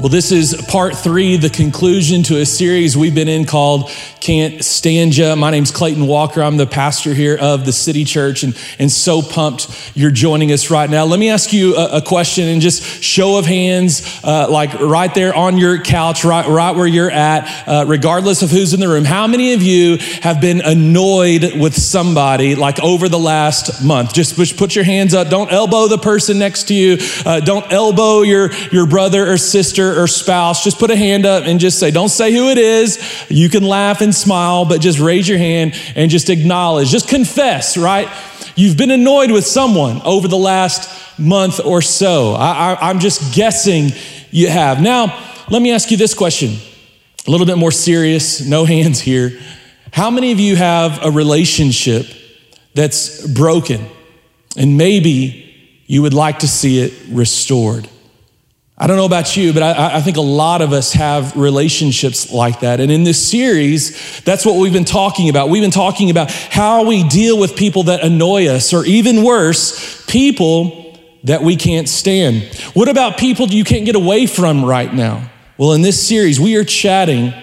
Well, this is part three, the conclusion to a series we've been in called Can't Stand Ya. My name's Clayton Walker. I'm the pastor here of the City Church and, and so pumped you're joining us right now. Let me ask you a, a question and just show of hands, uh, like right there on your couch, right, right where you're at, uh, regardless of who's in the room. How many of you have been annoyed with somebody like over the last month? Just, put your hands up. Don't elbow the person next to you. Uh, don't elbow your, your brother or sister or spouse, just put a hand up and just say, don't say who it is. You can laugh and smile, but just raise your hand and just acknowledge, just confess, right? You've been annoyed with someone over the last month or so. I, am just guessing you have. Now, let me ask you this question a little bit more serious, no hands here. How many of you have a relationship that's broken and maybe you would like to see it restored? I don't know about you, but I, I, think a lot of us have relationships like that. And in this series, that's what we've been talking about. We've been talking about how we deal with people that annoy us, or even worse, people that we can't stand. What about people you can't get away from right now? Well, in this series, we are chatting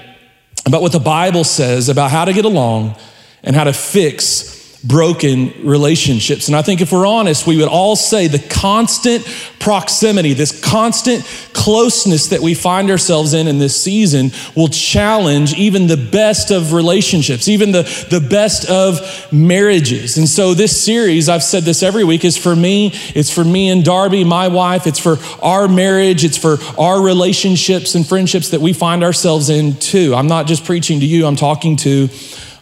about what the Bible says about how to get along and how to fix broken relationships. And I think if we're honest, we would all say the constant proximity, this constant closeness that we find ourselves in in this season will challenge even the best of relationships, even the, the best of marriages. And so this series, I've said this every week, is for me. It's for me and Darby, my wife. It's for our marriage. It's for our relationships and friendships that we find ourselves in too. I'm not just preaching to you, I'm talking to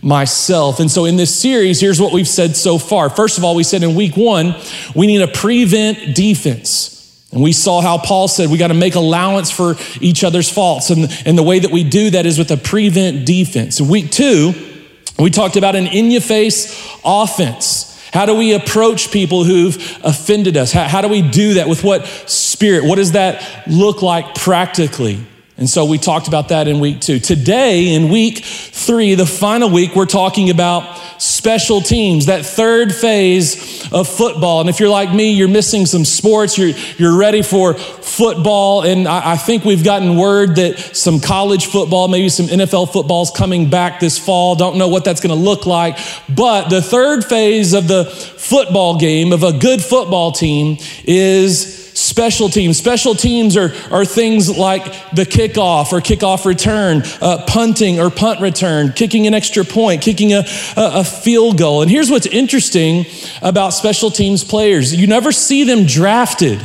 myself. And so in this series, here's what we've said so far. First of all, we said in week one, we need a prevent defense. And we saw how Paul said we got to make allowance for each other's faults. And, and the way that we do that is with a prevent defense. In week two, we talked about an in your face offense. How do we approach people who've offended us? How, how do we do that? With what spirit? What does that look like practically? And so we talked about that in week two. Today, in week three, the final week, we're talking about special teams, that third phase of football. And if you're like me, you're missing some sports, you're, you're ready for football. And I, I think we've gotten word that some college football, maybe some NFL football is coming back this fall. Don't know what that's going to look like. But the third phase of the football game, of a good football team, is special teams. Special teams are, are things like the kickoff or kickoff return, uh, punting or punt return, kicking an extra point, kicking a, a, a field goal. And here's what's interesting about special teams players you never see them drafted.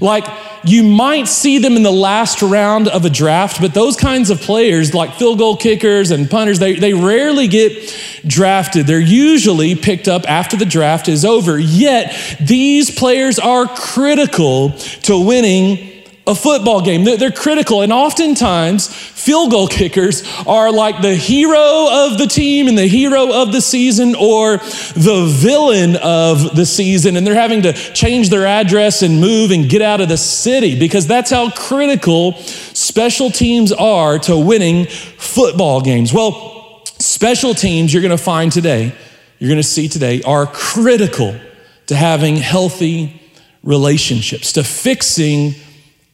Like, you might see them in the last round of a draft, but those kinds of players, like field goal kickers and punters, they, they rarely get drafted. They're usually picked up after the draft is over. Yet, these players are critical to winning a football game. They're, critical. And oftentimes, field goal kickers are like the hero of the team and the hero of the season or the villain of the season. And they're having to change their address and move and get out of the city because that's how critical special teams are to winning football games. Well, special teams you're going to find today, you're going to see today, are critical to having healthy relationships, to fixing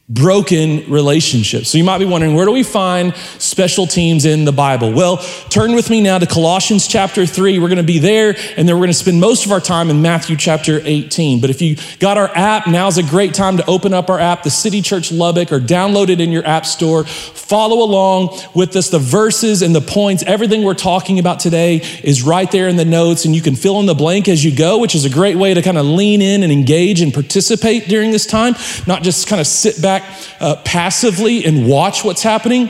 broken relationships. So you might be wondering, where do we find special teams in the Bible? Well, turn with me now to Colossians chapter 3. We're going to be there, and then we're going to spend most of our time in Matthew chapter 18. But if you got our app, now's a great time to open up our app, the City Church Lubbock, or download it in your app store. Follow along with us. The verses and the points, everything we're talking about today is right there in the notes, and you can fill in the blank as you go, which is a great way to kind of lean in and engage and participate during this time, not just kind of sit back back uh, passively and watch what's happening,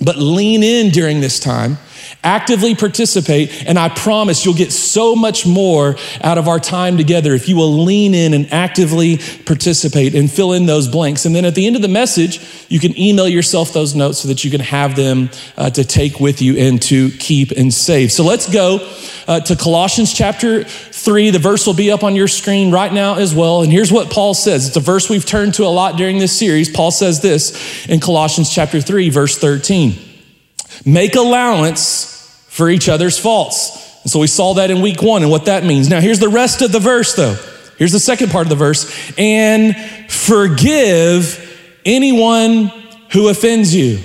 but lean in during this time Actively participate, and I promise you'll get so much more out of our time together if you will lean in and actively participate and fill in those blanks. And then at the end of the message, you can email yourself those notes so that you can have them uh, to take with you and to keep and save. So let's go uh, to Colossians chapter 3. The verse will be up on your screen right now as well. And here's what Paul says it's a verse we've turned to a lot during this series. Paul says this in Colossians chapter 3, verse 13. Make allowance for each other's faults. And so we saw that in week one and what that means. Now, here's the rest of the verse, though. Here's the second part of the verse and forgive anyone who offends you,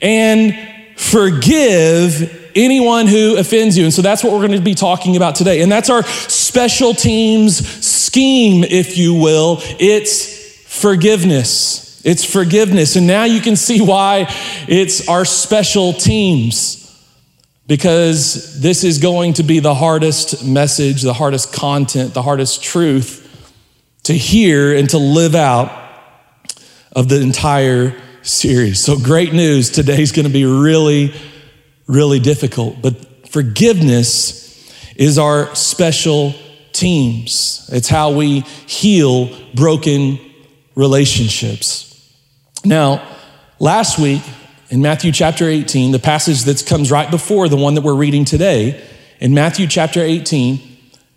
and forgive anyone who offends you. And so that's what we're going to be talking about today. And that's our special teams scheme, if you will. It's forgiveness. It's forgiveness. And now you can see why it's our special teams. Because this is going to be the hardest message, the hardest content, the hardest truth to hear and to live out of the entire series. So, great news. Today's going to be really, really difficult. But forgiveness is our special teams, it's how we heal broken relationships. Now, last week in Matthew chapter 18, the passage that comes right before the one that we're reading today, in Matthew chapter 18,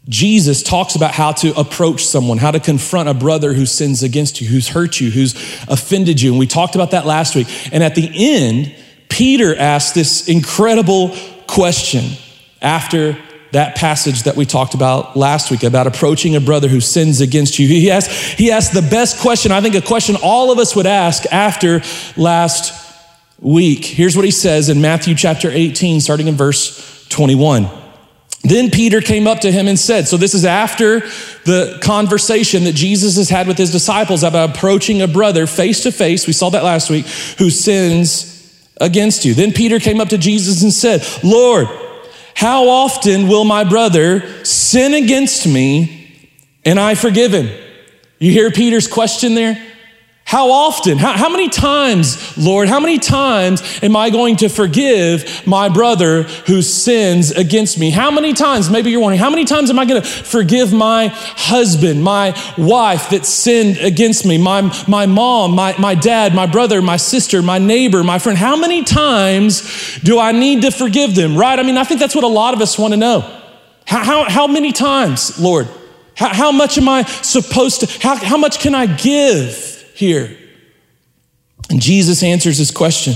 Jesus talks about how to approach someone, how to confront a brother who sins against you, who's hurt you, who's offended you. And we talked about that last week. And at the end, Peter asked this incredible question after that passage that we talked about last week about approaching a brother who sins against you. He asked, he asked the best question, I think a question all of us would ask after last week. Here's what he says in Matthew chapter 18, starting in verse 21. Then Peter came up to him and said, So, this is after the conversation that Jesus has had with his disciples about approaching a brother face to face. We saw that last week, who sins against you. Then Peter came up to Jesus and said, Lord, how often will my brother sin against me and I forgive him? You hear Peter's question there? How often? How, how, many times, Lord, how many times am I going to forgive my brother who sins against me? How many times, maybe you're wondering, how many times am I going to forgive my husband, my wife that sinned against me, my, my mom, my, my dad, my brother, my sister, my neighbor, my friend? How many times do I need to forgive them, right? I mean, I think that's what a lot of us want to know. How, how, how many times, Lord? How, how much am I supposed to, how, how much can I give? Here? And Jesus answers his question.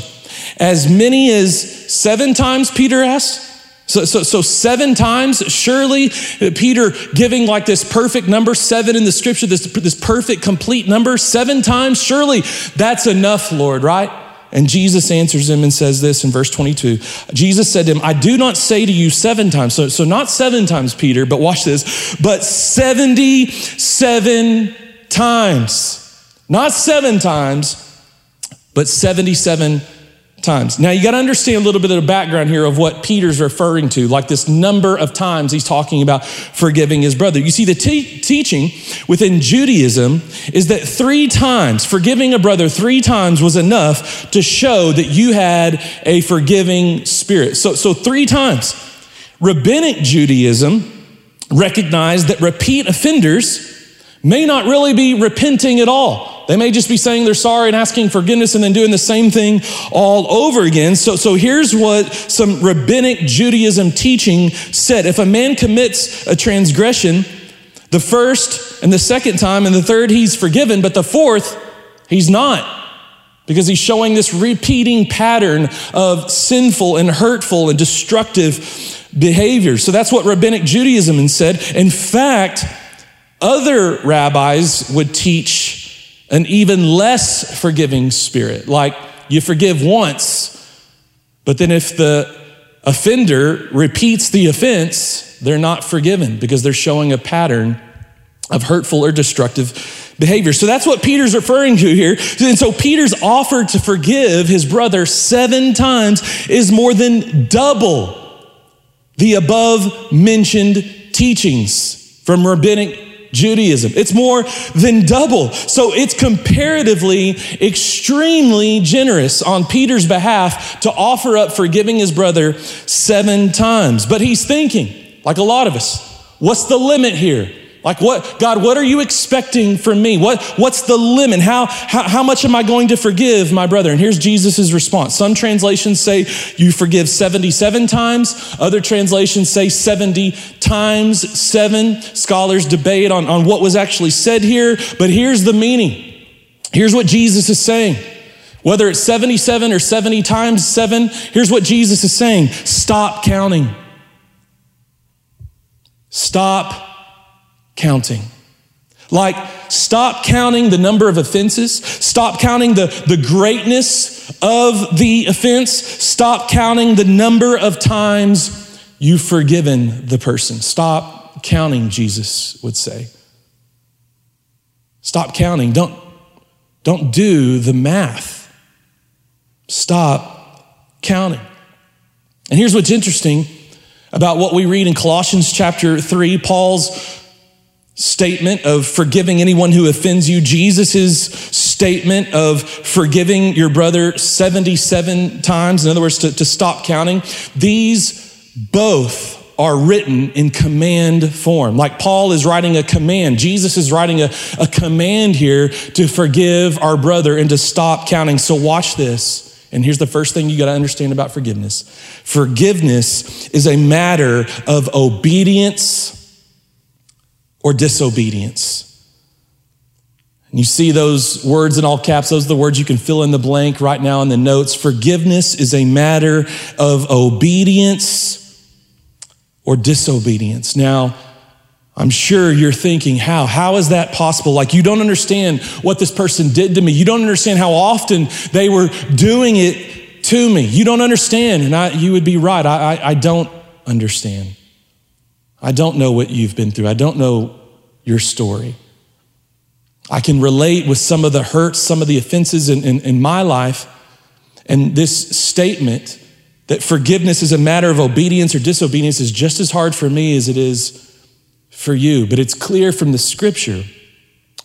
As many as seven times, Peter asked. So, so, so seven times, surely Peter giving like this perfect number, seven in the scripture, this, this perfect, complete number, seven times, surely that's enough, Lord, right? And Jesus answers him and says this in verse 22. Jesus said to him, I do not say to you seven times. So, so not seven times, Peter, but watch this, but 77 times. Not seven times, but 77 times. Now, you got to understand a little bit of the background here of what Peter's referring to, like this number of times he's talking about forgiving his brother. You see, the te- teaching within Judaism is that three times, forgiving a brother three times was enough to show that you had a forgiving spirit. So, so three times. Rabbinic Judaism recognized that repeat offenders may not really be repenting at all. They may just be saying they're sorry and asking forgiveness and then doing the same thing all over again. So, so here's what some rabbinic Judaism teaching said. If a man commits a transgression, the first and the second time and the third he's forgiven, but the fourth he's not because he's showing this repeating pattern of sinful and hurtful and destructive behavior. So that's what rabbinic Judaism said. In fact, other rabbis would teach an even less forgiving spirit. Like you forgive once, but then if the offender repeats the offense, they're not forgiven because they're showing a pattern of hurtful or destructive behavior. So that's what Peter's referring to here. And so Peter's offer to forgive his brother seven times is more than double the above mentioned teachings from rabbinic Judaism. It's more than double. So it's comparatively extremely generous on Peter's behalf to offer up forgiving his brother seven times. But he's thinking, like a lot of us, what's the limit here? Like what, God, what are you expecting from me? What, what's the limit? How, how, how much am I going to forgive my brother? And here's Jesus' response. Some translations say you forgive 77 times. Other translations say 70 times seven. Scholars debate on, on what was actually said here, but here's the meaning. Here's what Jesus is saying. Whether it's 77 or 70 times seven, here's what Jesus is saying. Stop counting. Stop counting. Like, stop counting the number of offenses. Stop counting the, the greatness of the offense. Stop counting the number of times you've forgiven the person. Stop counting, Jesus would say. Stop counting. Don't, don't do the math. Stop counting. And here's what's interesting about what we read in Colossians chapter 3, Paul's statement of forgiving anyone who offends you, Jesus' statement of forgiving your brother 77 times, in other words, to, to stop counting, these both are written in command form. Like Paul is writing a command, Jesus is writing a, a command here to forgive our brother and to stop counting. So watch this. And here's the first thing you got to understand about forgiveness forgiveness is a matter of obedience or disobedience. And you see those words in all caps, those are the words you can fill in the blank right now in the notes. Forgiveness is a matter of obedience or disobedience. Now, I'm sure you're thinking, how? How is that possible? Like, you don't understand what this person did to me. You don't understand how often they were doing it to me. You don't understand. And I, you would be right. I, I, I don't understand. I don't know what you've been through. I don't know your story. I can relate with some of the hurts, some of the offenses in, in, in my life. And this statement that forgiveness is a matter of obedience or disobedience is just as hard for me as it is for you. But it's clear from the scripture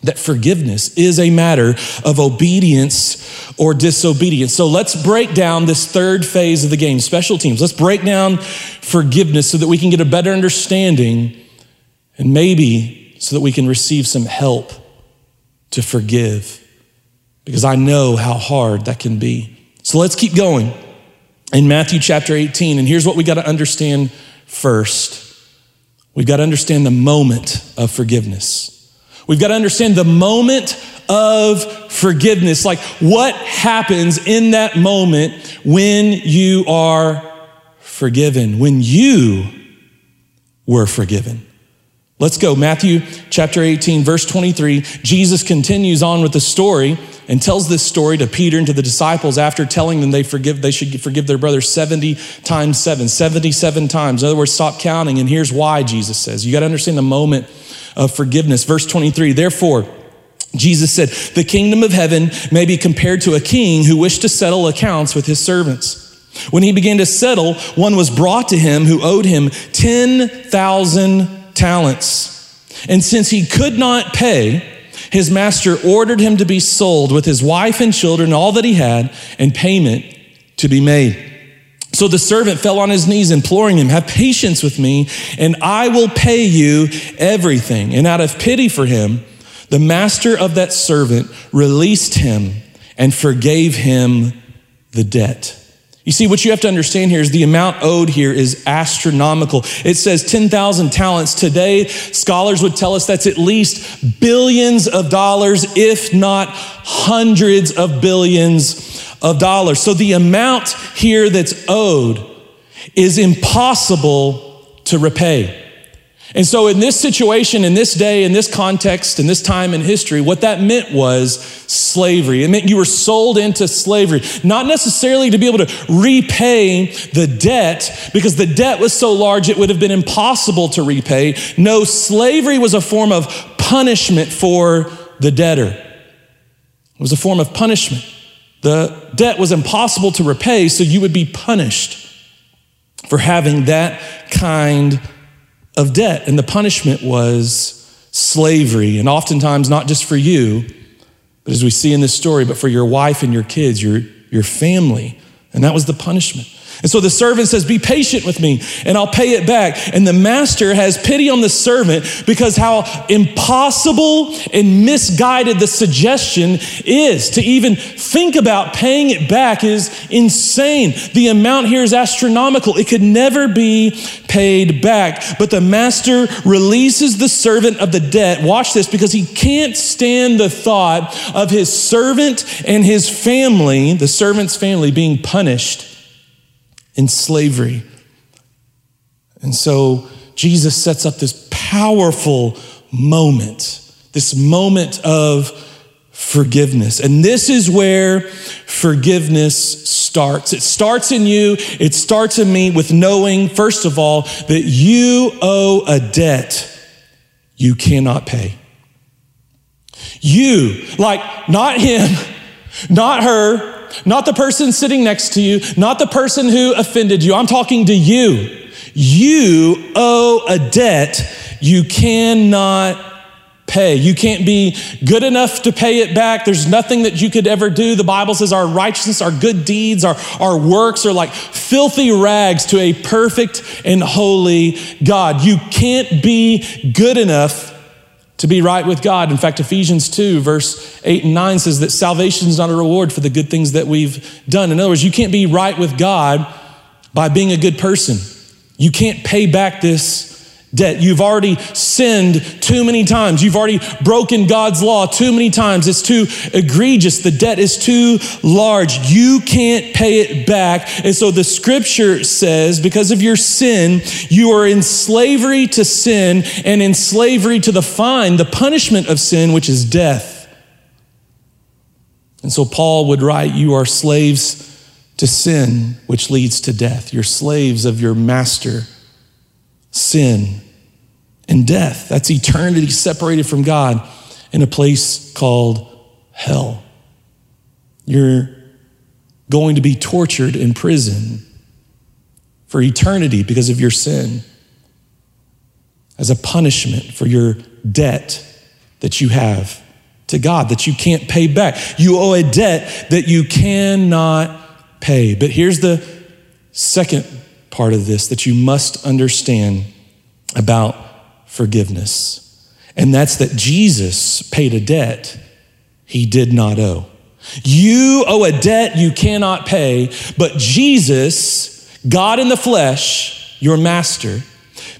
that forgiveness is a matter of obedience or disobedience. So let's break down this third phase of the game, special teams. Let's break down forgiveness so that we can get a better understanding and maybe so that we can receive some help to forgive. Because I know how hard that can be. So let's keep going in Matthew chapter 18. And here's what we got to understand first we've got to understand the moment of forgiveness. We've got to understand the moment of forgiveness. Like what happens in that moment when you are forgiven, when you were forgiven. Let's go. Matthew chapter 18, verse 23. Jesus continues on with the story and tells this story to Peter and to the disciples after telling them they forgive, they should forgive their brother 70 times seven, 77 times. In other words, stop counting. And here's why Jesus says. You got to understand the moment of forgiveness. Verse 23, therefore, Jesus said, The kingdom of heaven may be compared to a king who wished to settle accounts with his servants. When he began to settle, one was brought to him who owed him 10,000 talents. And since he could not pay, his master ordered him to be sold with his wife and children, all that he had, and payment to be made. So the servant fell on his knees, imploring him, Have patience with me, and I will pay you everything. And out of pity for him, the master of that servant released him and forgave him the debt. You see, what you have to understand here is the amount owed here is astronomical. It says 10,000 talents. Today, scholars would tell us that's at least billions of dollars, if not hundreds of billions of dollars. So the amount here that's owed is impossible to repay. And so, in this situation, in this day, in this context, in this time in history, what that meant was slavery. It meant you were sold into slavery, not necessarily to be able to repay the debt, because the debt was so large it would have been impossible to repay. No, slavery was a form of punishment for the debtor, it was a form of punishment. The debt was impossible to repay, so you would be punished for having that kind of debt. And the punishment was slavery. And oftentimes, not just for you, but as we see in this story, but for your wife and your kids, your, your family. And that was the punishment. And so the servant says, Be patient with me and I'll pay it back. And the master has pity on the servant because how impossible and misguided the suggestion is to even think about paying it back is insane. The amount here is astronomical. It could never be paid back. But the master releases the servant of the debt. Watch this because he can't stand the thought of his servant and his family, the servant's family, being punished in slavery. And so Jesus sets up this powerful moment this moment of forgiveness. And this is where forgiveness starts. It starts in you, it starts in me with knowing, first of all, that you owe a debt you cannot pay. You, like not him, not her, not the person sitting next to you, not the person who offended you. I'm talking to you. You owe a debt you cannot pay. You can't be good enough to pay it back. There's nothing that you could ever do. The Bible says our righteousness, our good deeds, our, our works are like filthy rags to a perfect and holy God. You can't be good enough to be right with God. In fact, Ephesians 2, verse 8 and 9 says that salvation is not a reward for the good things that we've done. In other words, you can't be right with God by being a good person. You can't pay back this debt. You've already sinned too many times. You've already broken God's law too many times. It's too egregious. The debt is too large. You can't pay it back. And so the scripture says, because of your sin, you are in slavery to sin and in slavery to the fine, the punishment of sin, which is death. And so Paul would write, You are slaves to sin, which leads to death. You're slaves of your master sin, and death. That's eternity separated from God in a place called hell. You're going to be tortured in prison for eternity because of your sin as a punishment for your debt that you have to God that you can't pay back. You owe a debt that you cannot pay. But here's the second part of this that you must understand about forgiveness. And that's that Jesus paid a debt he did not owe. You owe a debt you cannot pay, but Jesus, God in the flesh, your master,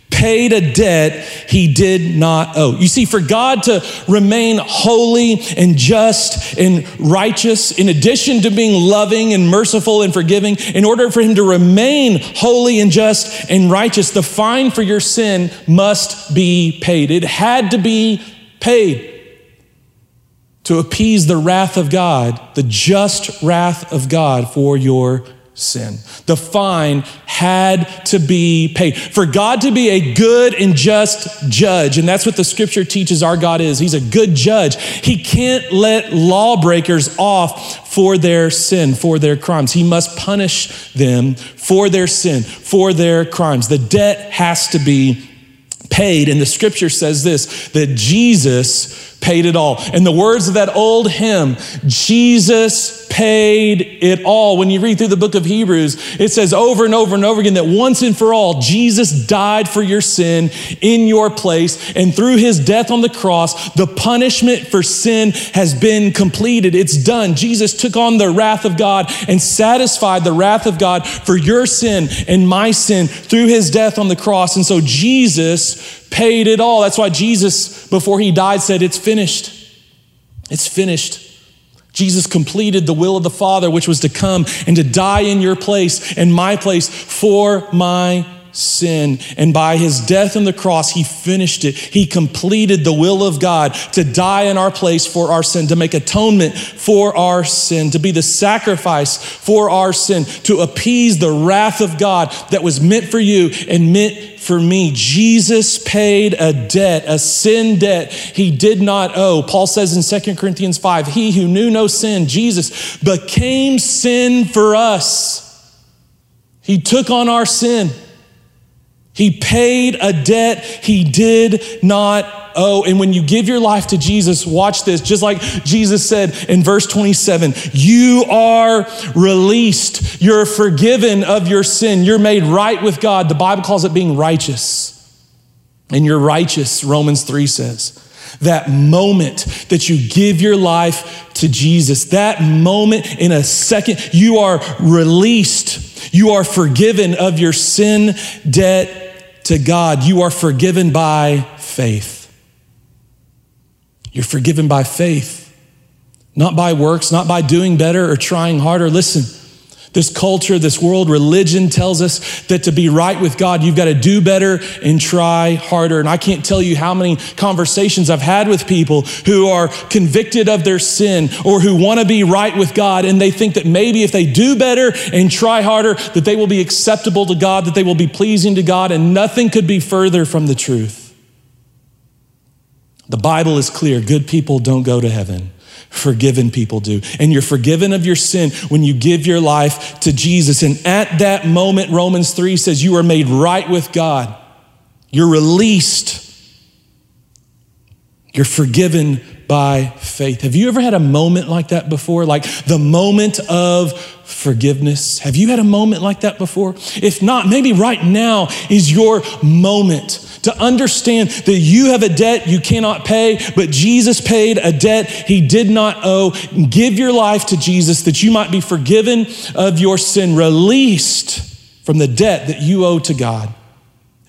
paid a debt he did not owe. You see, for God to remain holy and just and righteous, in addition to being loving and merciful and forgiving, in order for him to remain holy and just and righteous, the fine for your sin must be paid. It had to be paid to appease the wrath of God, the just wrath of God for your sin. The fine had to be paid. For God to be a good and just judge, and that's what the scripture teaches our God is. He's a good judge. He can't let lawbreakers off for their sin, for their crimes. He must punish them for their sin, for their crimes. The debt has to be paid. And the scripture says this that Jesus paid it all. In the words of that old hymn, Jesus paid it all. When you read through the book of Hebrews, it says over and over and over again that once and for all, Jesus died for your sin in your place. And through his death on the cross, the punishment for sin has been completed. It's done. Jesus took on the wrath of God and satisfied the wrath of God for your sin and my sin through his death on the cross. And so Jesus paid it all. That's why Jesus, before he died, said, It's finished. It's finished. Jesus completed the will of the Father, which was to come and to die in your place and my place for my sin. And by his death on the cross, he finished it. He completed the will of God to die in our place for our sin, to make atonement for our sin, to be the sacrifice for our sin, to appease the wrath of God that was meant for you and meant for me. Jesus paid a debt, a sin debt he did not owe. Paul says in 2 Corinthians 5 He who knew no sin, Jesus, became sin for us. He took on our sin. He paid a debt he did not owe. And when you give your life to Jesus, watch this, just like Jesus said in verse 27 you are released. You're forgiven of your sin. You're made right with God. The Bible calls it being righteous. And you're righteous, Romans 3 says. That moment that you give your life to Jesus, that moment in a second, you are released. You are forgiven of your sin debt to God, you are forgiven by faith. You're forgiven by faith, not by works, not by doing better or trying harder. Listen, This culture, this world, religion tells us that to be right with God, you've got to do better and try harder. And I can't tell you how many conversations I've had with people who are convicted of their sin or who want to be right with God. And they think that maybe if they do better and try harder, that they will be acceptable to God, that they will be pleasing to God. And nothing could be further from the truth. The Bible is clear good people don't go to heaven forgiven people do. And you're forgiven of your sin when you give your life to Jesus. And at that moment, Romans 3 says you are made right with God. You're released. You're forgiven by faith. Have you ever had a moment like that before? Like the moment of forgiveness? Have you had a moment like that before? If not, maybe right now is your moment to understand that you have a debt you cannot pay, but Jesus paid a debt he did not owe. Give your life to Jesus that you might be forgiven of your sin, released from the debt that you owe to God.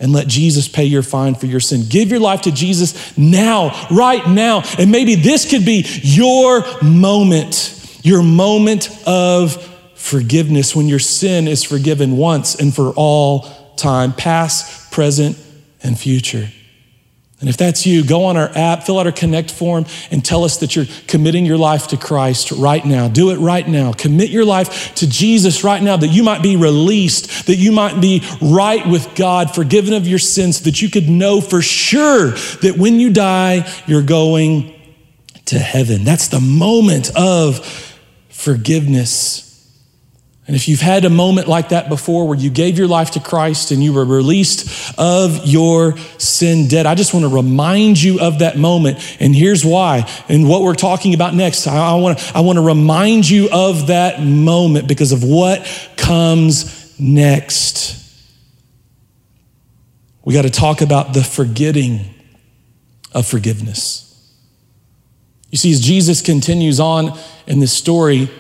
And let Jesus pay your fine for your sin. Give your life to Jesus now, right now. And maybe this could be your moment, your moment of forgiveness when your sin is forgiven once and for all time, past, present, and future. And if that's you, go on our app, fill out our connect form, and tell us that you're committing your life to Christ right now. Do it right now. Commit your life to Jesus right now that you might be released, that you might be right with God, forgiven of your sins, that you could know for sure that when you die, you're going to heaven. That's the moment of forgiveness. And if you've had a moment like that before where you gave your life to Christ and you were released of your sin debt, I just want to remind you of that moment. And here's why. And what we're talking about next, I, want to, I want to remind you of that moment because of what comes next. We got to talk about the forgetting of forgiveness. You see, as Jesus continues on in this story,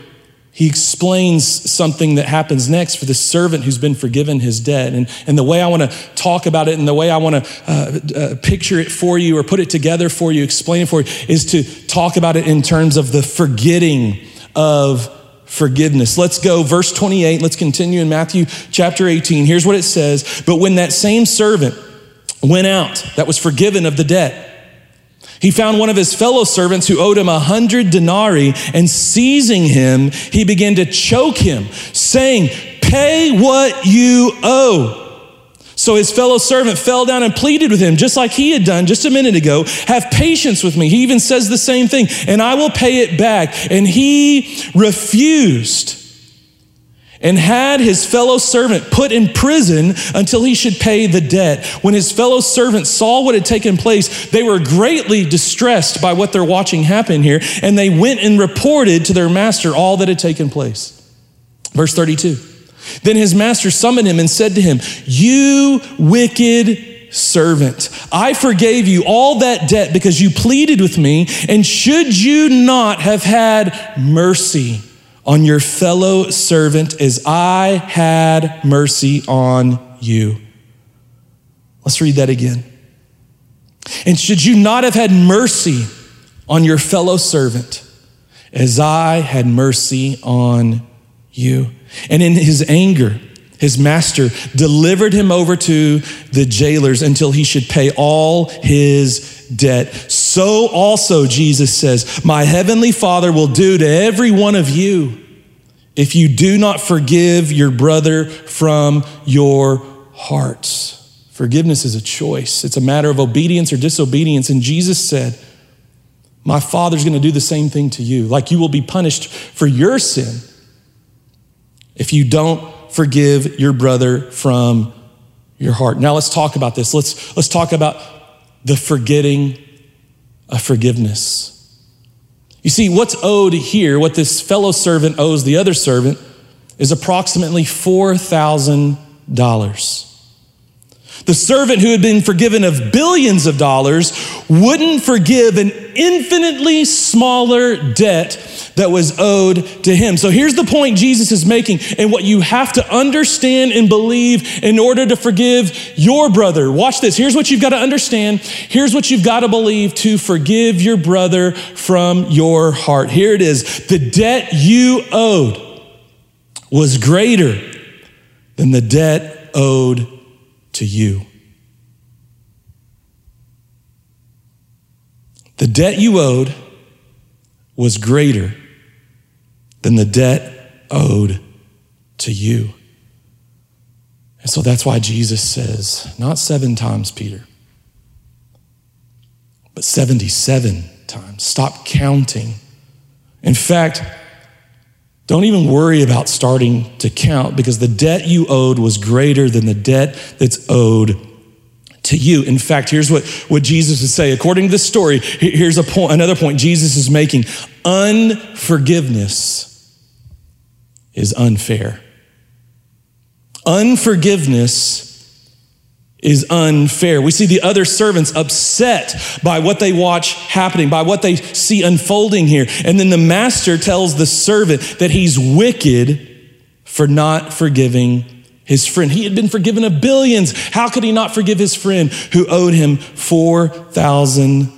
he explains something that happens next for the servant who's been forgiven his debt. And, and the way I want to talk about it and the way I want to uh, uh, picture it for you or put it together for you, explain it for you, is to talk about it in terms of the forgetting of forgiveness. Let's go, verse 28. Let's continue in Matthew chapter 18. Here's what it says But when that same servant went out that was forgiven of the debt, he found one of his fellow servants who owed him a hundred denarii, and seizing him, he began to choke him, saying, Pay what you owe. So his fellow servant fell down and pleaded with him, just like he had done just a minute ago. Have patience with me. He even says the same thing, and I will pay it back. And he refused and had his fellow servant put in prison until he should pay the debt. When his fellow servants saw what had taken place, they were greatly distressed by what they're watching happen here, and they went and reported to their master all that had taken place. Verse 32. Then his master summoned him and said to him, You wicked servant, I forgave you all that debt because you pleaded with me, and should you not have had mercy? On your fellow servant as I had mercy on you. Let's read that again. And should you not have had mercy on your fellow servant as I had mercy on you? And in his anger, his master delivered him over to the jailers until he should pay all his debt. So also, Jesus says, My heavenly Father will do to every one of you if you do not forgive your brother from your hearts. Forgiveness is a choice, it's a matter of obedience or disobedience. And Jesus said, My Father's going to do the same thing to you. Like you will be punished for your sin if you don't forgive your brother from your heart. Now let's talk about this. Let's, let's talk about the forgetting of forgiveness. You see, what's owed here, what this fellow servant owes the other servant, is approximately $4,000. The servant who had been forgiven of billions of dollars wouldn't forgive an infinitely smaller debt that was owed to him. So here's the point Jesus is making, and what you have to understand and believe in order to forgive your brother. Watch this. Here's what you've got to understand. Here's what you've got to believe to forgive your brother from your heart. Here it is the debt you owed was greater than the debt owed to you. The debt you owed was greater than the debt owed to you. And so that's why Jesus says, not seven times, Peter, but 77 times. Stop counting. In fact, don't even worry about starting to count because the debt you owed was greater than the debt that's owed to you. In fact, here's what, what Jesus would say. According to this story, here's a point, another point Jesus is making. Unforgiveness is unfair. Unforgiveness is unfair. We see the other servants upset by what they watch happening, by what they see unfolding here. And then the master tells the servant that he's wicked for not forgiving his friend. He had been forgiven of billions. How could he not forgive his friend who owed him 4,000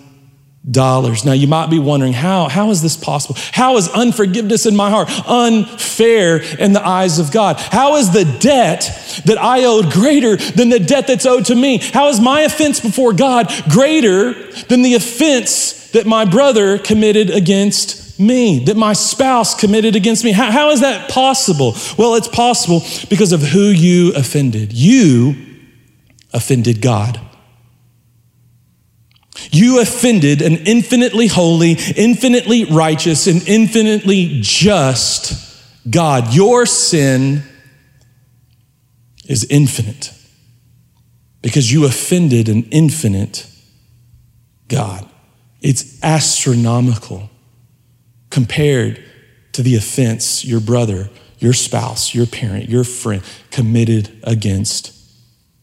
dollars. Now you might be wondering, how, how is this possible? How is unforgiveness in my heart unfair in the eyes of God? How is the debt that I owed greater than the debt that's owed to me? How is my offense before God greater than the offense that my brother committed against me, that my spouse committed against me. How, how is that possible? Well, it's possible because of who you offended. You offended God. You offended an infinitely holy, infinitely righteous, and infinitely just God. Your sin is infinite because you offended an infinite God. It's astronomical compared to the offense your brother, your spouse, your parent, your friend committed against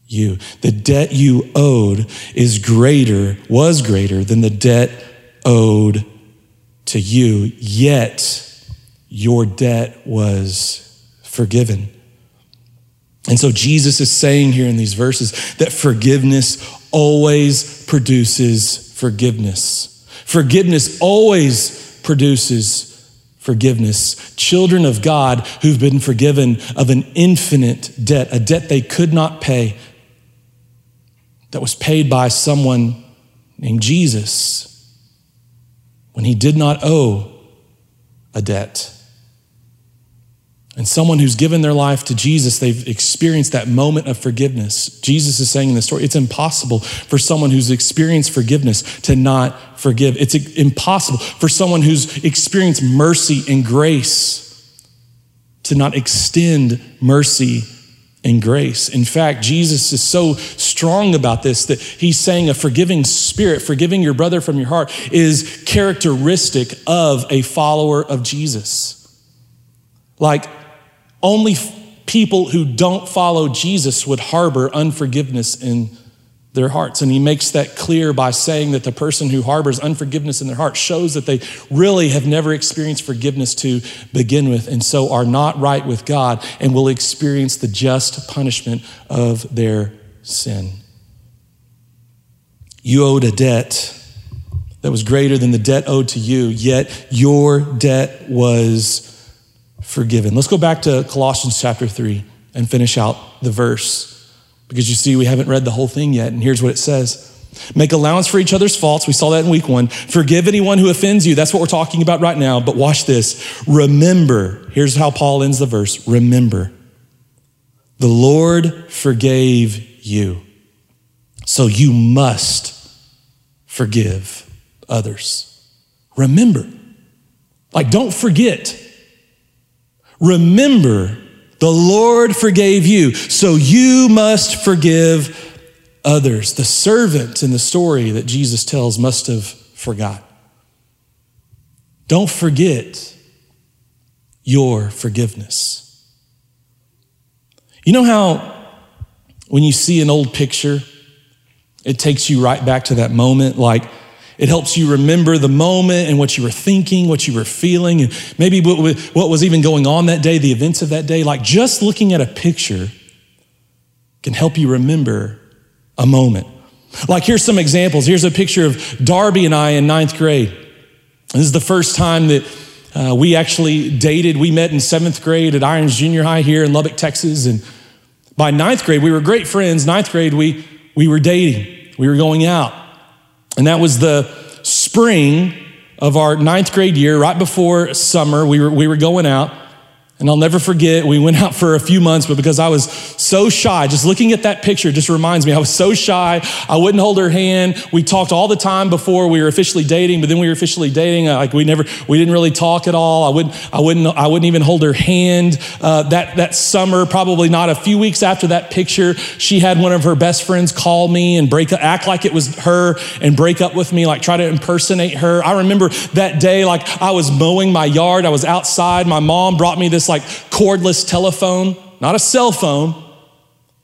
you. The debt you owed is greater, was greater than the debt owed to you, yet your debt was forgiven. And so Jesus is saying here in these verses that forgiveness always produces forgiveness. Forgiveness always produces forgiveness. Children of God who've been forgiven of an infinite debt, a debt they could not pay, that was paid by someone named Jesus when he did not owe a debt. And someone who's given their life to Jesus, they've experienced that moment of forgiveness. Jesus is saying in the story, it's impossible for someone who's experienced forgiveness to not forgive. It's impossible for someone who's experienced mercy and grace to not extend mercy and grace. In fact, Jesus is so strong about this that he's saying a forgiving spirit, forgiving your brother from your heart, is characteristic of a follower of Jesus. Like, only people who don't follow Jesus would harbor unforgiveness in their hearts. And he makes that clear by saying that the person who harbors unforgiveness in their heart shows that they really have never experienced forgiveness to begin with, and so are not right with God and will experience the just punishment of their sin. You owed a debt that was greater than the debt owed to you, yet your debt was forgiven. Let's go back to Colossians chapter 3 and finish out the verse because you see, we haven't read the whole thing yet. And here's what it says Make allowance for each other's faults. We saw that in week one. Forgive anyone who offends you. That's what we're talking about right now. But watch this. Remember, here's how Paul ends the verse remember, the Lord forgave you. So you must forgive others. Remember. Like, don't forget. Remember the Lord forgave you, so you must forgive others. The servant in the story that Jesus tells must have forgot. Don't forget your forgiveness. You know how when you see an old picture, it takes you right back to that moment, like it helps you remember the moment and what you were thinking, what you were feeling, and maybe what was even going on that day, the events of that day. Like just looking at a picture can help you remember a moment. Like here's some examples. Here's a picture of Darby and I in ninth grade. This is the first time that uh, we actually dated. We met in seventh grade at Irons Junior High here in Lubbock, Texas. And by ninth grade, we were great friends. Ninth grade, we, we were dating, we were going out. And that was the spring of our ninth grade year, right before summer. We were, we were going out. And I'll never forget, we went out for a few months, but because I was so shy, just looking at that picture just reminds me, I was so shy. I wouldn't hold her hand. We talked all the time before we were officially dating, but then we were officially dating. Uh, like we never, we didn't really talk at all. I wouldn't, I wouldn't, I wouldn't even hold her hand. Uh, that, that summer, probably not a few weeks after that picture, she had one of her best friends call me and break, up, act like it was her and break up with me, like try to impersonate her. I remember that day, like I was mowing my yard. I was outside. My mom brought me this like cordless telephone, not a cell phone,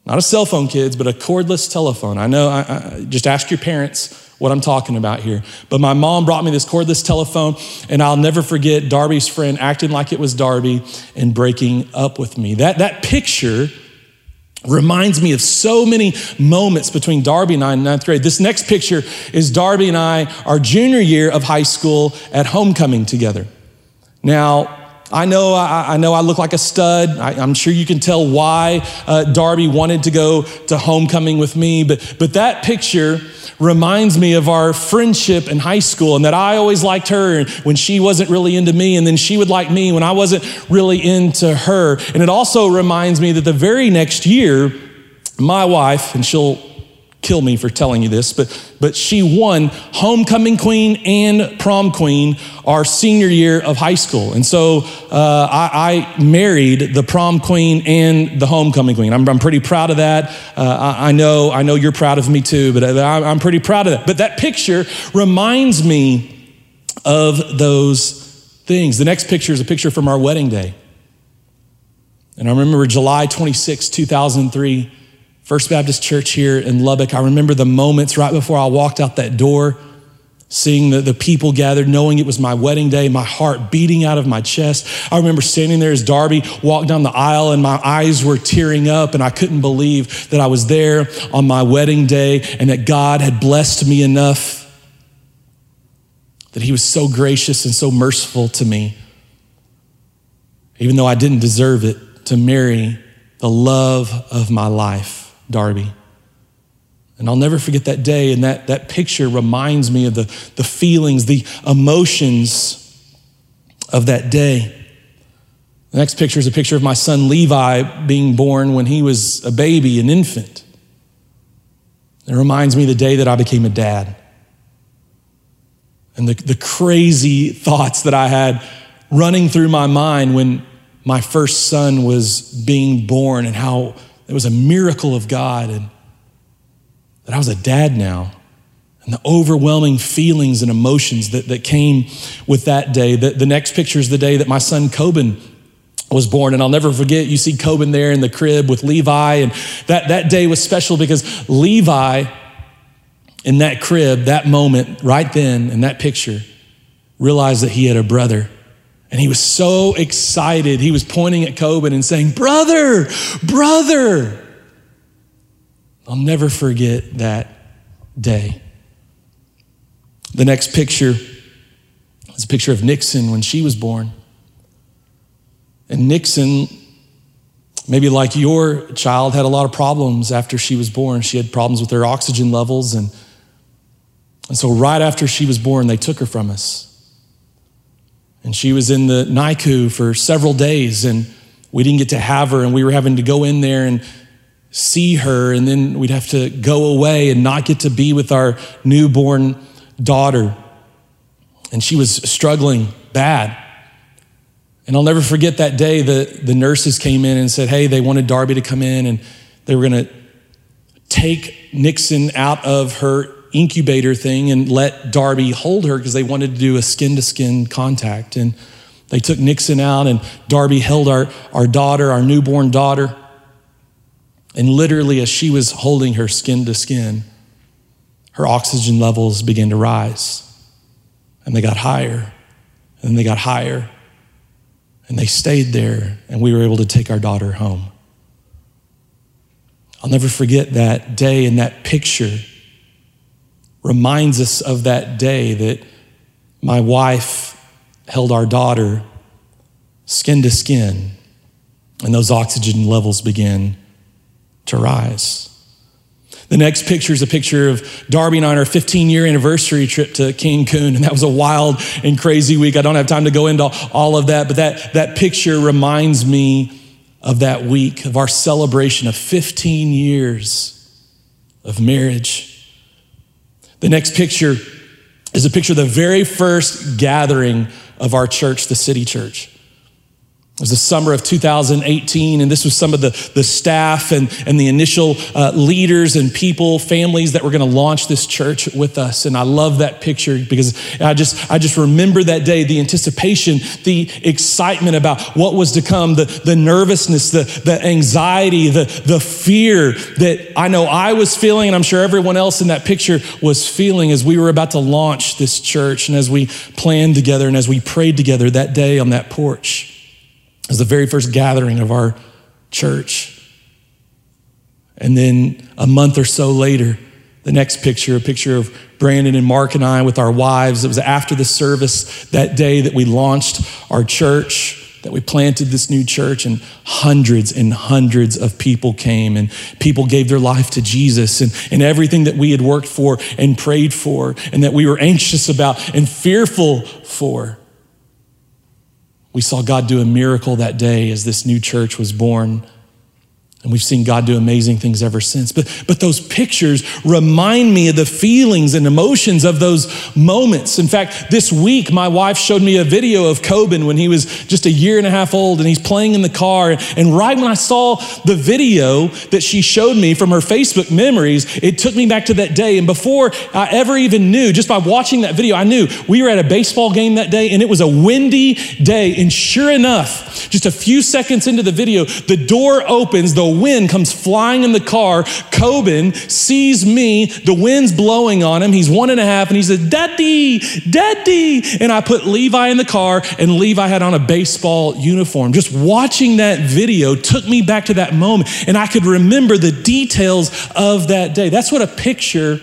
not a cell phone, kids, but a cordless telephone. I know, I, I, just ask your parents what I'm talking about here. But my mom brought me this cordless telephone, and I'll never forget Darby's friend acting like it was Darby and breaking up with me. That, that picture reminds me of so many moments between Darby and I in ninth grade. This next picture is Darby and I, our junior year of high school at homecoming together. Now, I know I, I, know I look like a stud. I, am sure you can tell why uh, Darby wanted to go to homecoming with me, but, but that picture reminds me of our friendship in high school and that I always liked her when she wasn't really into me, and then she would like me when I wasn't really into her. And it also reminds me that the very next year, my wife, and she'll kill me for telling you this, but, but she won homecoming queen and prom queen our senior year of high school. And so uh, I, I, married the prom queen and the homecoming queen. I'm, I'm pretty proud of that. Uh, I, I, know, I know you're proud of me too, but I, I'm pretty proud of that. But that picture reminds me of those things. The next picture is a picture from our wedding day. And I remember July 26, 2003. First Baptist Church here in Lubbock. I remember the moments right before I walked out that door, seeing the, the people gathered, knowing it was my wedding day, my heart beating out of my chest. I remember standing there as Darby walked down the aisle and my eyes were tearing up, and I couldn't believe that I was there on my wedding day and that God had blessed me enough that He was so gracious and so merciful to me, even though I didn't deserve it, to marry the love of my life. Darby. And I'll never forget that day, and that, that picture reminds me of the, the feelings, the emotions of that day. The next picture is a picture of my son Levi being born when he was a baby, an infant. It reminds me of the day that I became a dad. And the, the crazy thoughts that I had running through my mind when my first son was being born and how it was a miracle of God and that I was a dad now. And the overwhelming feelings and emotions that, that came with that day. The, the next picture is the day that my son Coben was born. And I'll never forget, you see Coben there in the crib with Levi. And that, that day was special because Levi, in that crib, that moment, right then, in that picture, realized that he had a brother and he was so excited. He was pointing at Coben and saying, Brother, brother. I'll never forget that day. The next picture is a picture of Nixon when she was born. And Nixon, maybe like your child, had a lot of problems after she was born. She had problems with her oxygen levels. And, and so, right after she was born, they took her from us. And she was in the NICU for several days, and we didn't get to have her, and we were having to go in there and see her, and then we'd have to go away and not get to be with our newborn daughter. And she was struggling bad. And I'll never forget that day the, the nurses came in and said, Hey, they wanted Darby to come in, and they were going to take Nixon out of her incubator thing and let Darby hold her because they wanted to do a skin to skin contact. And they took Nixon out, and Darby held our, our daughter, our newborn daughter. And literally, as she was holding her skin to skin, her oxygen levels began to rise. And they got higher, and they got higher. And they stayed there, and we were able to take our daughter home. I'll never forget that day and that picture reminds us of that day that my wife held our daughter skin to skin, and those oxygen levels began to rise. The next picture is a picture of Darby and I on our 15 year anniversary trip to Cancun. And that was a wild and crazy week. I don't have time to go into all of that, but that, that picture reminds me of that week, of our celebration of 15 years of marriage. The next picture is a picture of the very first gathering of our church, the City Church. It was the summer of 2018, and this was some of the, the staff and, and the initial uh, leaders and people, families that were going to launch this church with us. And I love that picture because I just, I just remember that day, the anticipation, the excitement about what was to come, the, the nervousness, the, the anxiety, the, the fear that I know I was feeling, and I'm sure everyone else in that picture was feeling as we were about to launch this church and as we planned together and as we prayed together that day on that porch. It was the very first gathering of our church. And then a month or so later, the next picture, a picture of Brandon and Mark and I with our wives. It was after the service that day that we launched our church, that we planted this new church, and hundreds and hundreds of people came, and people gave their life to Jesus, and, and everything that we had worked for and prayed for, and that we were anxious about and fearful for we saw God do a miracle that day as this new church was born. And we've seen God do amazing things ever since. But, but those pictures remind me of the feelings and emotions of those moments. In fact, this week, my wife showed me a video of Coben when he was just a year and a half old and he's playing in the car. And right when I saw the video that she showed me from her Facebook memories, it took me back to that day. And before I ever even knew, just by watching that video, I knew we were at a baseball game that day and it was a windy day. And sure enough, just a few seconds into the video, the door opens, the wind comes flying in the car. Coben sees me, the wind's blowing on him. He's one and a half, and he says, Daddy, Daddy. And I put Levi in the car, and Levi had on a baseball uniform. Just watching that video took me back to that moment, and I could remember the details of that day. That's what a picture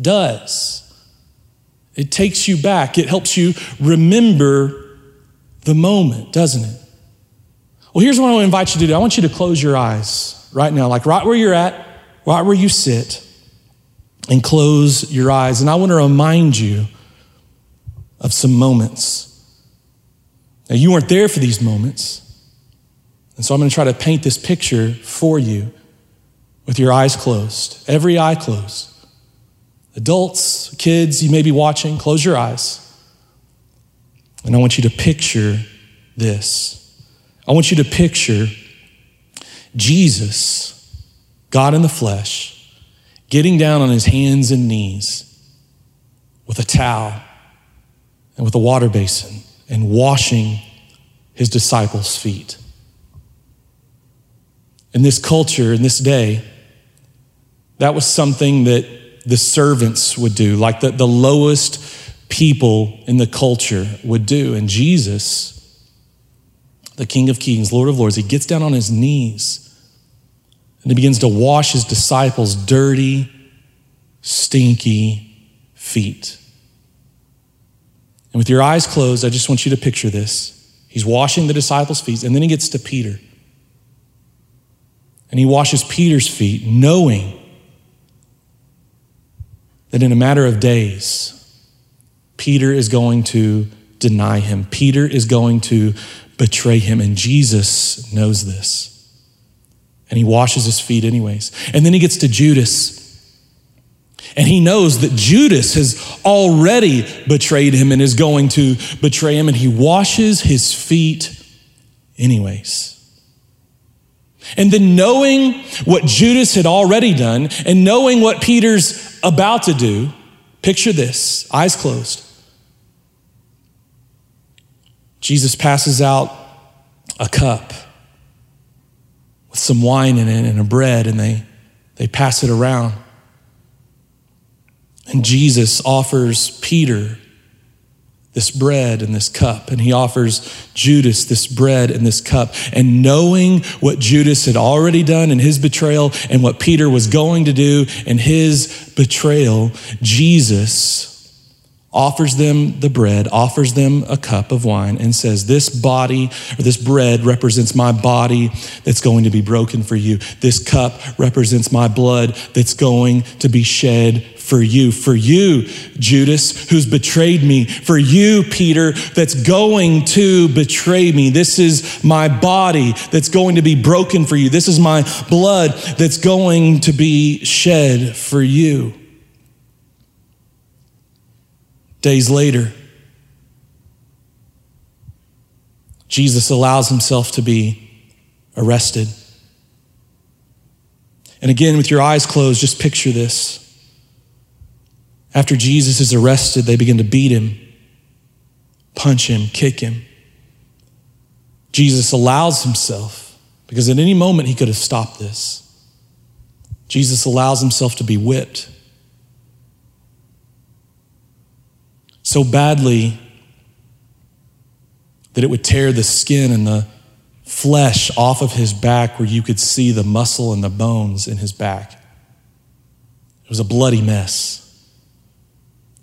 does. It takes you back, it helps you remember the moment, doesn't it? Well, here's what I want to invite you to do I want you to close your eyes right now, like right where you're at, right where you sit, and close your eyes. And I want to remind you of some moments. Now, you weren't there for these moments. And so I'm going to try to paint this picture for you with your eyes closed, every eye closed. Adults, kids, you may be watching, close your eyes. And I want you to picture this. I want you to picture Jesus, God in the flesh, getting down on his hands and knees with a towel and with a water basin and washing his disciples' feet. In this culture, in this day, that was something that the servants would do, like the, the lowest people in the culture would do. And Jesus, the King of Kings, Lord of Lords, he gets down on his knees and he begins to wash his disciples' dirty, stinky feet. And with your eyes closed, I just want you to picture this. He's washing the disciples' feet, and then he gets to Peter. And he washes Peter's feet, knowing that in a matter of days, Peter is going to deny him. Peter is going to betray him. And Jesus knows this. And he washes his feet, anyways. And then he gets to Judas. And he knows that Judas has already betrayed him and is going to betray him. And he washes his feet, anyways. And then knowing what Judas had already done and knowing what Peter's about to do, picture this eyes closed. Jesus passes out a cup with some wine in it and a bread, and they, they pass it around. And Jesus offers Peter this bread and this cup, and he offers Judas this bread and this cup. And knowing what Judas had already done in his betrayal and what Peter was going to do in his betrayal, Jesus offers them the bread, offers them a cup of wine, and says, This body or this bread represents my body that's going to be broken for you. This cup represents my blood that's going to be shed for you. For you, Judas, who's betrayed me. For you, Peter, that's going to betray me. This is my body that's going to be broken for you. This is my blood that's going to be shed for you. Days later, Jesus allows himself to be arrested. And again, with your eyes closed, just picture this. After Jesus is arrested, they begin to beat him, punch him, kick him. Jesus allows himself, because at any moment he could have stopped this. Jesus allows himself to be whipped. So badly that it would tear the skin and the flesh off of his back where you could see the muscle and the bones in his back. It was a bloody mess.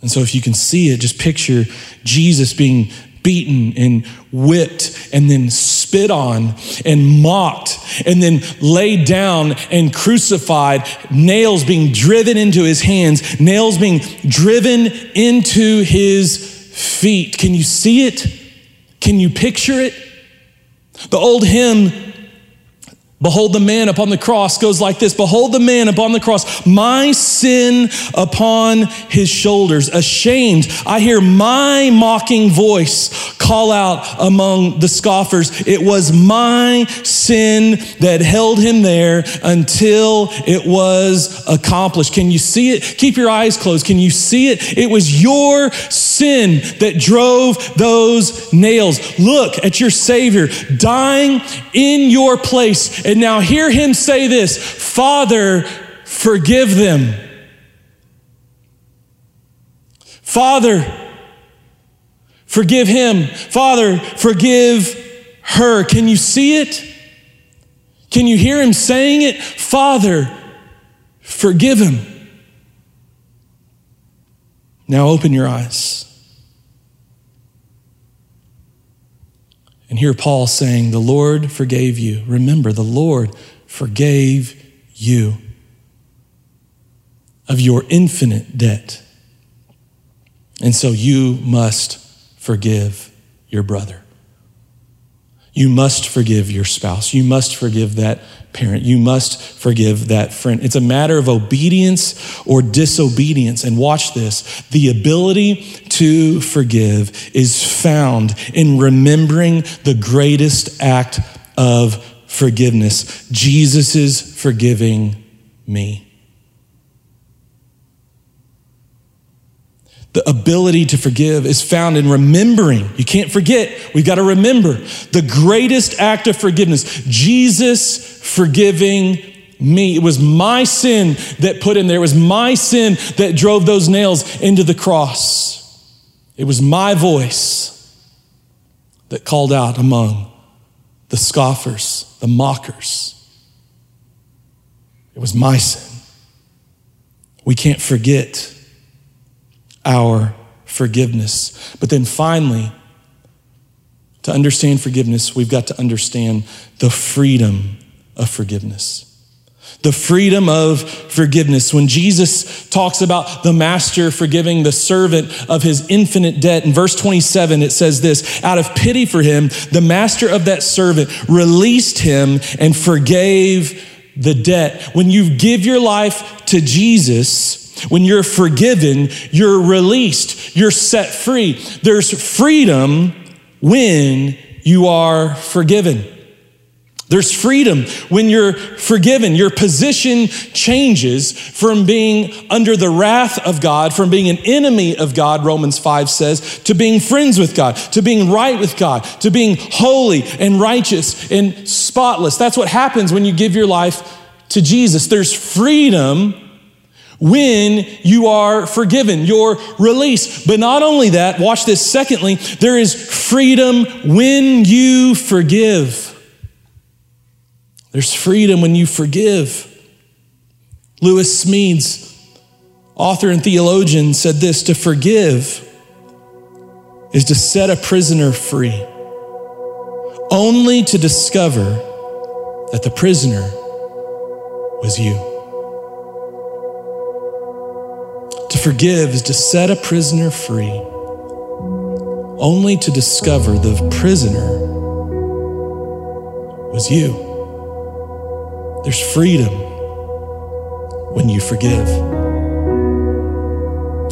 And so, if you can see it, just picture Jesus being beaten and whipped and then spit on and mocked and then laid down and crucified, nails being driven into his hands, nails being driven into his feet. Can you see it? Can you picture it? The old hymn Behold the man upon the cross goes like this Behold the man upon the cross, my sin upon his shoulders. Ashamed, I hear my mocking voice call out among the scoffers. It was my sin that held him there until it was accomplished. Can you see it? Keep your eyes closed. Can you see it? It was your sin that drove those nails. Look at your Savior dying in your place and now hear him say this Father, forgive them. Father, forgive him. Father, forgive her. Can you see it? Can you hear him saying it? Father, forgive him. Now open your eyes. And here Paul saying, The Lord forgave you. Remember, the Lord forgave you of your infinite debt. And so you must forgive your brother. You must forgive your spouse. You must forgive that parent. You must forgive that friend. It's a matter of obedience or disobedience. And watch this the ability to forgive is found in remembering the greatest act of forgiveness Jesus is forgiving me. The ability to forgive is found in remembering. You can't forget. We've got to remember the greatest act of forgiveness Jesus forgiving me. It was my sin that put him there. It was my sin that drove those nails into the cross. It was my voice that called out among the scoffers, the mockers. It was my sin. We can't forget our forgiveness. But then finally, to understand forgiveness, we've got to understand the freedom of forgiveness. The freedom of forgiveness. When Jesus talks about the master forgiving the servant of his infinite debt, in verse 27, it says this out of pity for him, the master of that servant released him and forgave the debt. When you give your life to Jesus, when you're forgiven, you're released, you're set free. There's freedom when you are forgiven. There's freedom when you're forgiven. Your position changes from being under the wrath of God, from being an enemy of God, Romans 5 says, to being friends with God, to being right with God, to being holy and righteous and spotless. That's what happens when you give your life to Jesus. There's freedom when you are forgiven, you're released. But not only that, watch this. Secondly, there is freedom when you forgive. There's freedom when you forgive. Lewis Smedes, author and theologian, said this to forgive is to set a prisoner free, only to discover that the prisoner was you. To forgive is to set a prisoner free, only to discover the prisoner was you. There's freedom when you forgive.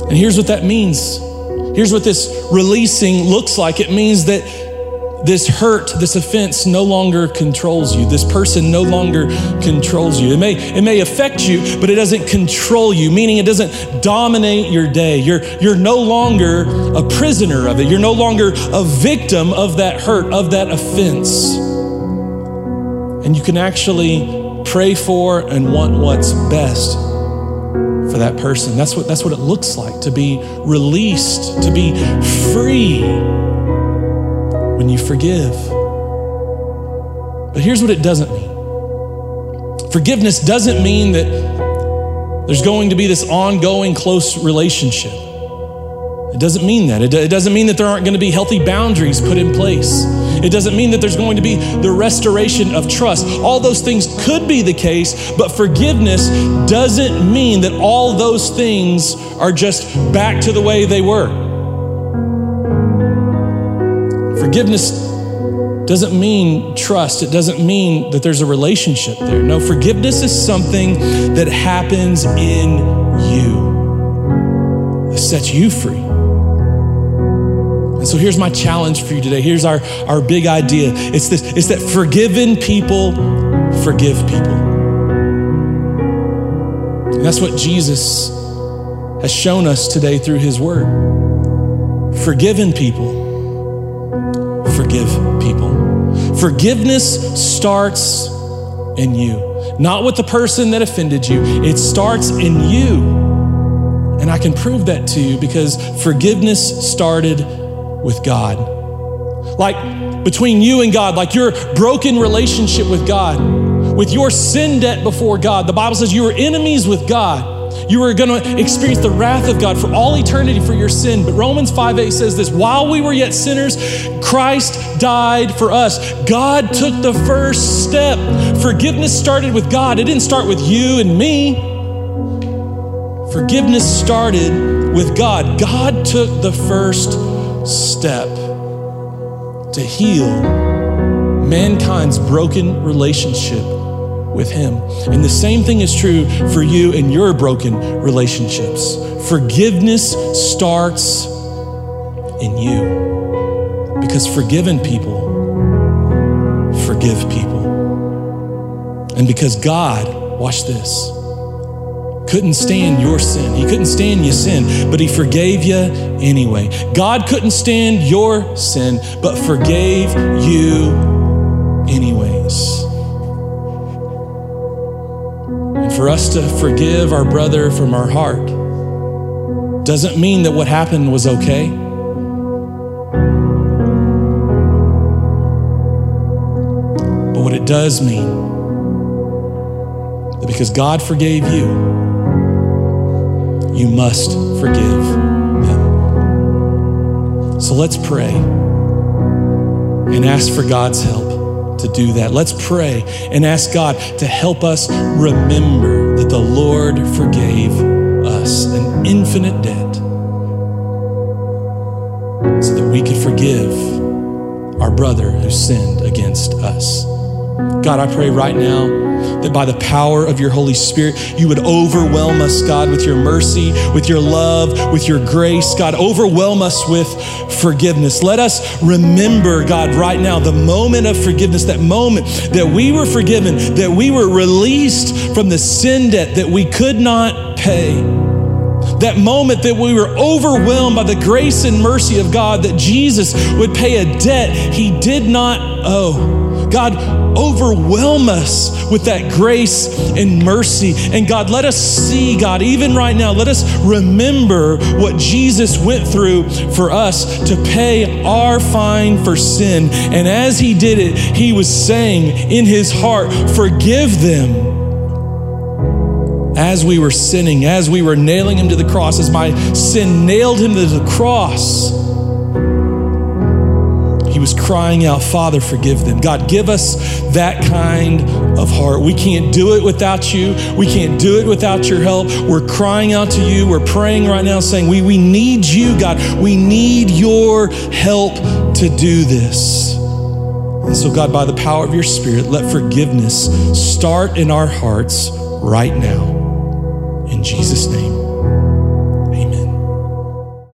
And here's what that means. Here's what this releasing looks like it means that this hurt, this offense no longer controls you. This person no longer controls you. It may, it may affect you, but it doesn't control you, meaning it doesn't dominate your day. You're, you're no longer a prisoner of it. You're no longer a victim of that hurt, of that offense. And you can actually pray for and want what's best for that person. That's what, that's what it looks like to be released, to be free when you forgive. But here's what it doesn't mean forgiveness doesn't mean that there's going to be this ongoing close relationship. It doesn't mean that. It doesn't mean that there aren't going to be healthy boundaries put in place. It doesn't mean that there's going to be the restoration of trust. All those things could be the case, but forgiveness doesn't mean that all those things are just back to the way they were. Forgiveness doesn't mean trust. It doesn't mean that there's a relationship there. No, forgiveness is something that happens in you, that sets you free. And so here's my challenge for you today. Here's our, our big idea. It's this, it's that forgiven people forgive people. And that's what Jesus has shown us today through his word. Forgiven people forgive people. Forgiveness starts in you, not with the person that offended you. It starts in you. And I can prove that to you because forgiveness started with God. Like between you and God, like your broken relationship with God, with your sin debt before God. The Bible says you were enemies with God. You were going to experience the wrath of God for all eternity for your sin. But Romans 5 8 says this while we were yet sinners, Christ died for us. God took the first step. Forgiveness started with God, it didn't start with you and me. Forgiveness started with God. God took the first step to heal mankind's broken relationship with Him. And the same thing is true for you and your broken relationships. Forgiveness starts in you because forgiven people forgive people. And because God, watch this, couldn't stand your sin. He couldn't stand your sin, but He forgave you anyway. God couldn't stand your sin, but forgave you for us to forgive our brother from our heart doesn't mean that what happened was okay. But what it does mean that because God forgave you, you must forgive them. So let's pray and ask for God's help to do that. Let's pray and ask God to help us remember that the Lord forgave us an infinite debt so that we could forgive our brother who sinned against us. God, I pray right now that by the power of your Holy Spirit, you would overwhelm us, God, with your mercy, with your love, with your grace. God, overwhelm us with forgiveness. Let us remember, God, right now, the moment of forgiveness, that moment that we were forgiven, that we were released from the sin debt that we could not pay that moment that we were overwhelmed by the grace and mercy of God, that Jesus would pay a debt he did not owe. God, overwhelm us with that grace and mercy. And God, let us see, God, even right now, let us remember what Jesus went through for us to pay our fine for sin. And as he did it, he was saying in his heart, Forgive them as we were sinning, as we were nailing him to the cross, as my sin nailed him to the cross, He was crying out, Father, forgive them. God, give us that kind of heart. We can't do it without you. We can't do it without your help. We're crying out to you. We're praying right now saying, We, we need you, God. We need your help to do this. And so, God, by the power of your Spirit, let forgiveness start in our hearts right now. In Jesus' name.